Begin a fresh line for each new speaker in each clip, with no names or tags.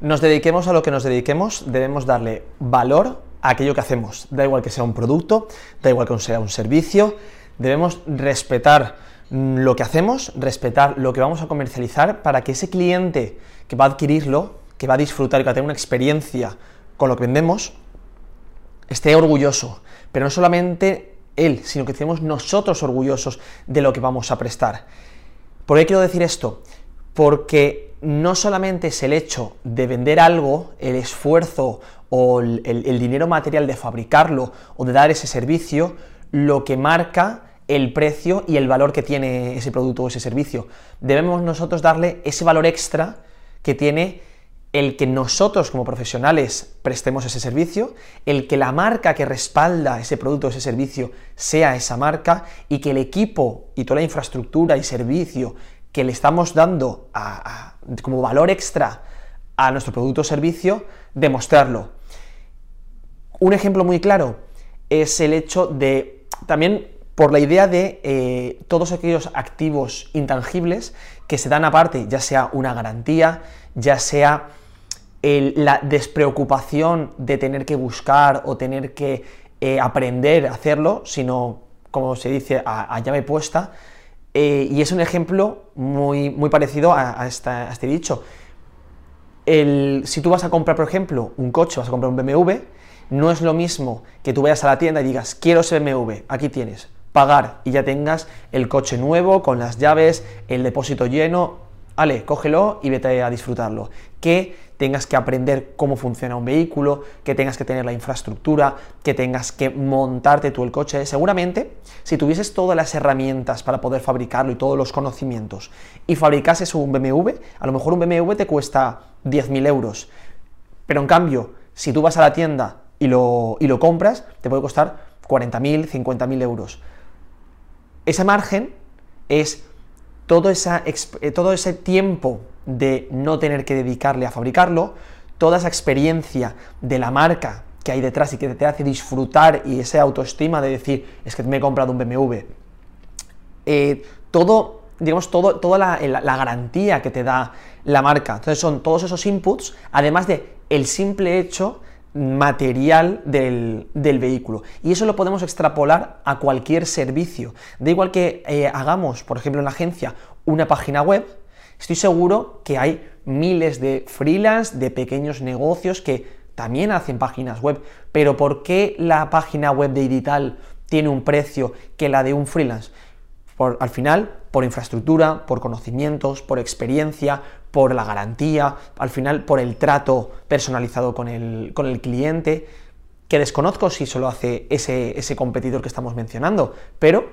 Nos dediquemos a lo que nos dediquemos, debemos darle valor a aquello que hacemos. Da igual que sea un producto, da igual que sea un servicio, debemos respetar lo que hacemos, respetar lo que vamos a comercializar para que ese cliente que va a adquirirlo, que va a disfrutar y que va a tener una experiencia con lo que vendemos, esté orgulloso. Pero no solamente él, sino que estemos nosotros orgullosos de lo que vamos a prestar. ¿Por qué quiero decir esto? Porque no solamente es el hecho de vender algo, el esfuerzo o el, dinero material de fabricarlo o de dar ese servicio, lo que marca el precio y el valor que tiene ese producto o ese servicio. Debemos nosotros darle ese valor extra que tiene el que nosotros como profesionales prestemos ese servicio, el que la marca que respalda ese producto o ese servicio sea esa marca y que el equipo y toda la infraestructura y servicio que le estamos dando como valor extra a nuestro producto o servicio, demostrarlo. Un ejemplo muy claro es el hecho de también por la idea de eh, todos aquellos activos intangibles que se dan aparte, ya sea una garantía, ya sea la despreocupación de tener que buscar o tener que eh, aprender a hacerlo, sino, como se dice, a, llave puesta. Eh, y es un ejemplo muy, muy parecido a, este dicho. si tú vas a comprar, por ejemplo, un coche, vas a comprar un BMW, no es lo mismo que tú vayas a la tienda y digas, quiero ese BMW, aquí tienes pagar y ya tengas el coche nuevo, con las llaves, el depósito lleno, vale, cógelo y vete a disfrutarlo. Que tengas que aprender cómo funciona un vehículo, que tengas que tener la infraestructura, que tengas que montarte tú el coche. Seguramente, si tuvieses todas las herramientas para poder fabricarlo y todos los conocimientos y fabricases un BMW, a lo mejor un BMW te cuesta 10.000 euros. Pero en cambio, si tú vas a la tienda y lo, y lo compras, te puede costar 40.000, 50.000 euros. Ese margen es todo, esa, eh, todo ese tiempo de no tener que dedicarle a fabricarlo, toda esa experiencia de la marca que hay detrás y que te hace disfrutar y esa autoestima de decir, es que me he comprado un BMW. Eh, todo, digamos, todo, toda la, garantía que te da la marca. Entonces son todos esos inputs, además de el simple hecho material del, vehículo. Y eso lo podemos extrapolar a cualquier servicio. Da igual que eh, hagamos, por ejemplo, en la agencia, una página web, estoy seguro que hay miles de freelance, de pequeños negocios que también hacen páginas web, pero ¿por qué la página web de Edital tiene un precio que la de un freelance? Por, al final, por infraestructura, por conocimientos, por experiencia, por la garantía, al final por el trato personalizado con el, con el cliente, que desconozco si solo hace ese, ese competidor que estamos mencionando, pero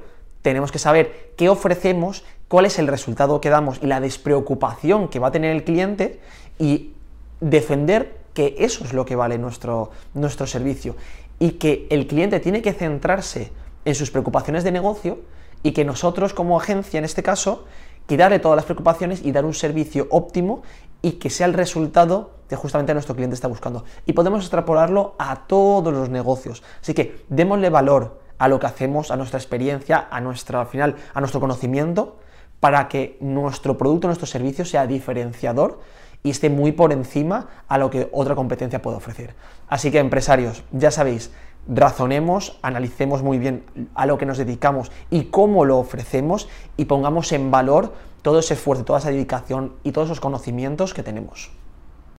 tenemos que saber qué ofrecemos, cuál es el resultado que damos y la despreocupación que va a tener el cliente y defender que eso es lo que vale nuestro, nuestro servicio y que el cliente tiene que centrarse en sus preocupaciones de negocio y que nosotros como agencia en este caso quitarle todas las preocupaciones y dar un servicio óptimo y que sea el resultado que justamente nuestro cliente está buscando. Y podemos extrapolarlo a todos los negocios. Así que démosle valor a lo que hacemos, a nuestra experiencia, a nuestra, al final, a nuestro conocimiento, para que nuestro producto, nuestro servicio sea diferenciador y esté muy por encima a lo que otra competencia puede ofrecer. Así que empresarios, ya sabéis, razonemos, analicemos muy bien a lo que nos dedicamos y cómo lo ofrecemos y pongamos en valor todo ese esfuerzo, toda esa dedicación y todos esos conocimientos que tenemos.